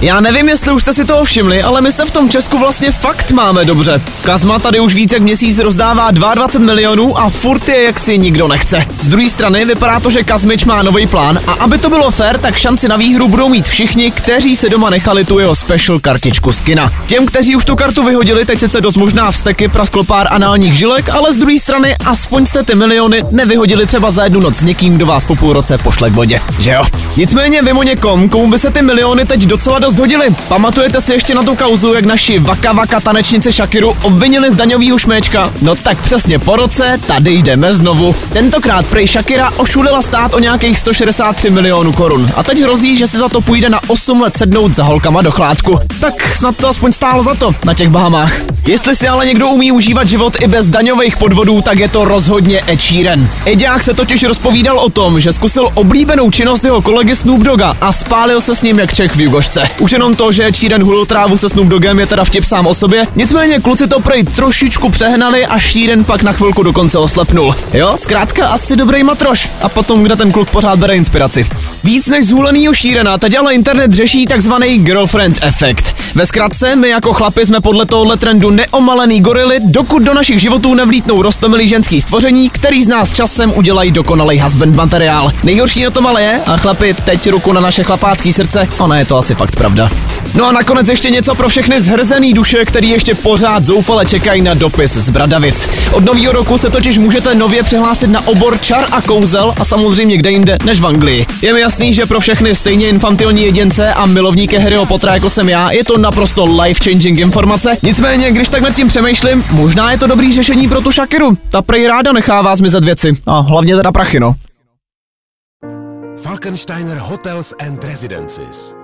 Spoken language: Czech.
Já nevím, jestli už jste si toho všimli, ale my se v tom Česku vlastně fakt máme dobře. Kazma tady už více jak měsíc rozdává 22 milionů a furt je jak si nikdo nechce. Z druhé strany vypadá to, že Kazmič má nový plán a aby to bylo fér, tak šanci na výhru budou mít všichni, kteří se doma nechali tu jeho special kartičku skina. Těm, kteří už tu kartu vyhodili, teď se dost možná vsteky prasklo pár análních žilek, ale z druhé strany aspoň jste ty miliony nevyhodili třeba za jednu noc s někým, kdo vás po půl roce pošle k vodě, že jo? Nicméně vím o někom, komu by se ty miliony teď docela dost hodily. Pamatujete si ještě na tu kauzu, jak naši vaka vaka tanečnice Shakiru obvinili z daňového šméčka? No tak přesně po roce, tady jdeme znovu. Tentokrát prej Shakira ošulila stát o nějakých 163 milionů korun. A teď hrozí, že si za to půjde na 8 let sednout za holkama do chládku. Tak snad to aspoň stálo za to na těch Bahamách. Jestli si ale někdo umí užívat život i bez daňových podvodů, tak je to rozhodně Sheeran. Eďák se totiž rozpovídal o tom, že zkusil oblíbenou činnost jeho kolegy Snoop Doga a spálil se s ním jak Čech v Jugošce. Už jenom to, že Sheeran hulil trávu se Snoop Dogem je teda vtip sám o sobě, nicméně kluci to prej trošičku přehnali a Sheeran pak na chvilku dokonce oslepnul. Jo, zkrátka asi dobrý matroš. A potom, kde ten kluk pořád bere inspiraci. Víc než zhulenýho Sheerana, teď ale internet řeší takzvaný girlfriend efekt. Ve zkratce, my jako chlapi jsme podle tohohle trendu neomalený gorily, dokud do našich životů nevlítnou rostomilý ženský stvoření, který z nás časem udělají dokonalý husband materiál. Nejhorší na tom ale je, a chlapi, teď ruku na naše chlapácký srdce, ona je to asi fakt pravda. No a nakonec ještě něco pro všechny zhrzený duše, který ještě pořád zoufale čekají na dopis z Bradavic. Od nového roku se totiž můžete nově přihlásit na obor čar a kouzel a samozřejmě kde jinde než v Anglii. Je mi jasný, že pro všechny stejně infantilní jedince a milovníky Harryho Pottera jako jsem já, je to naprosto life-changing informace. Nicméně, když tak nad tím přemýšlím, možná je to dobrý řešení pro tu Shakiru. Ta prej ráda nechává zmizet věci. A hlavně teda prachy, no. Falkensteiner Hotels and Residences.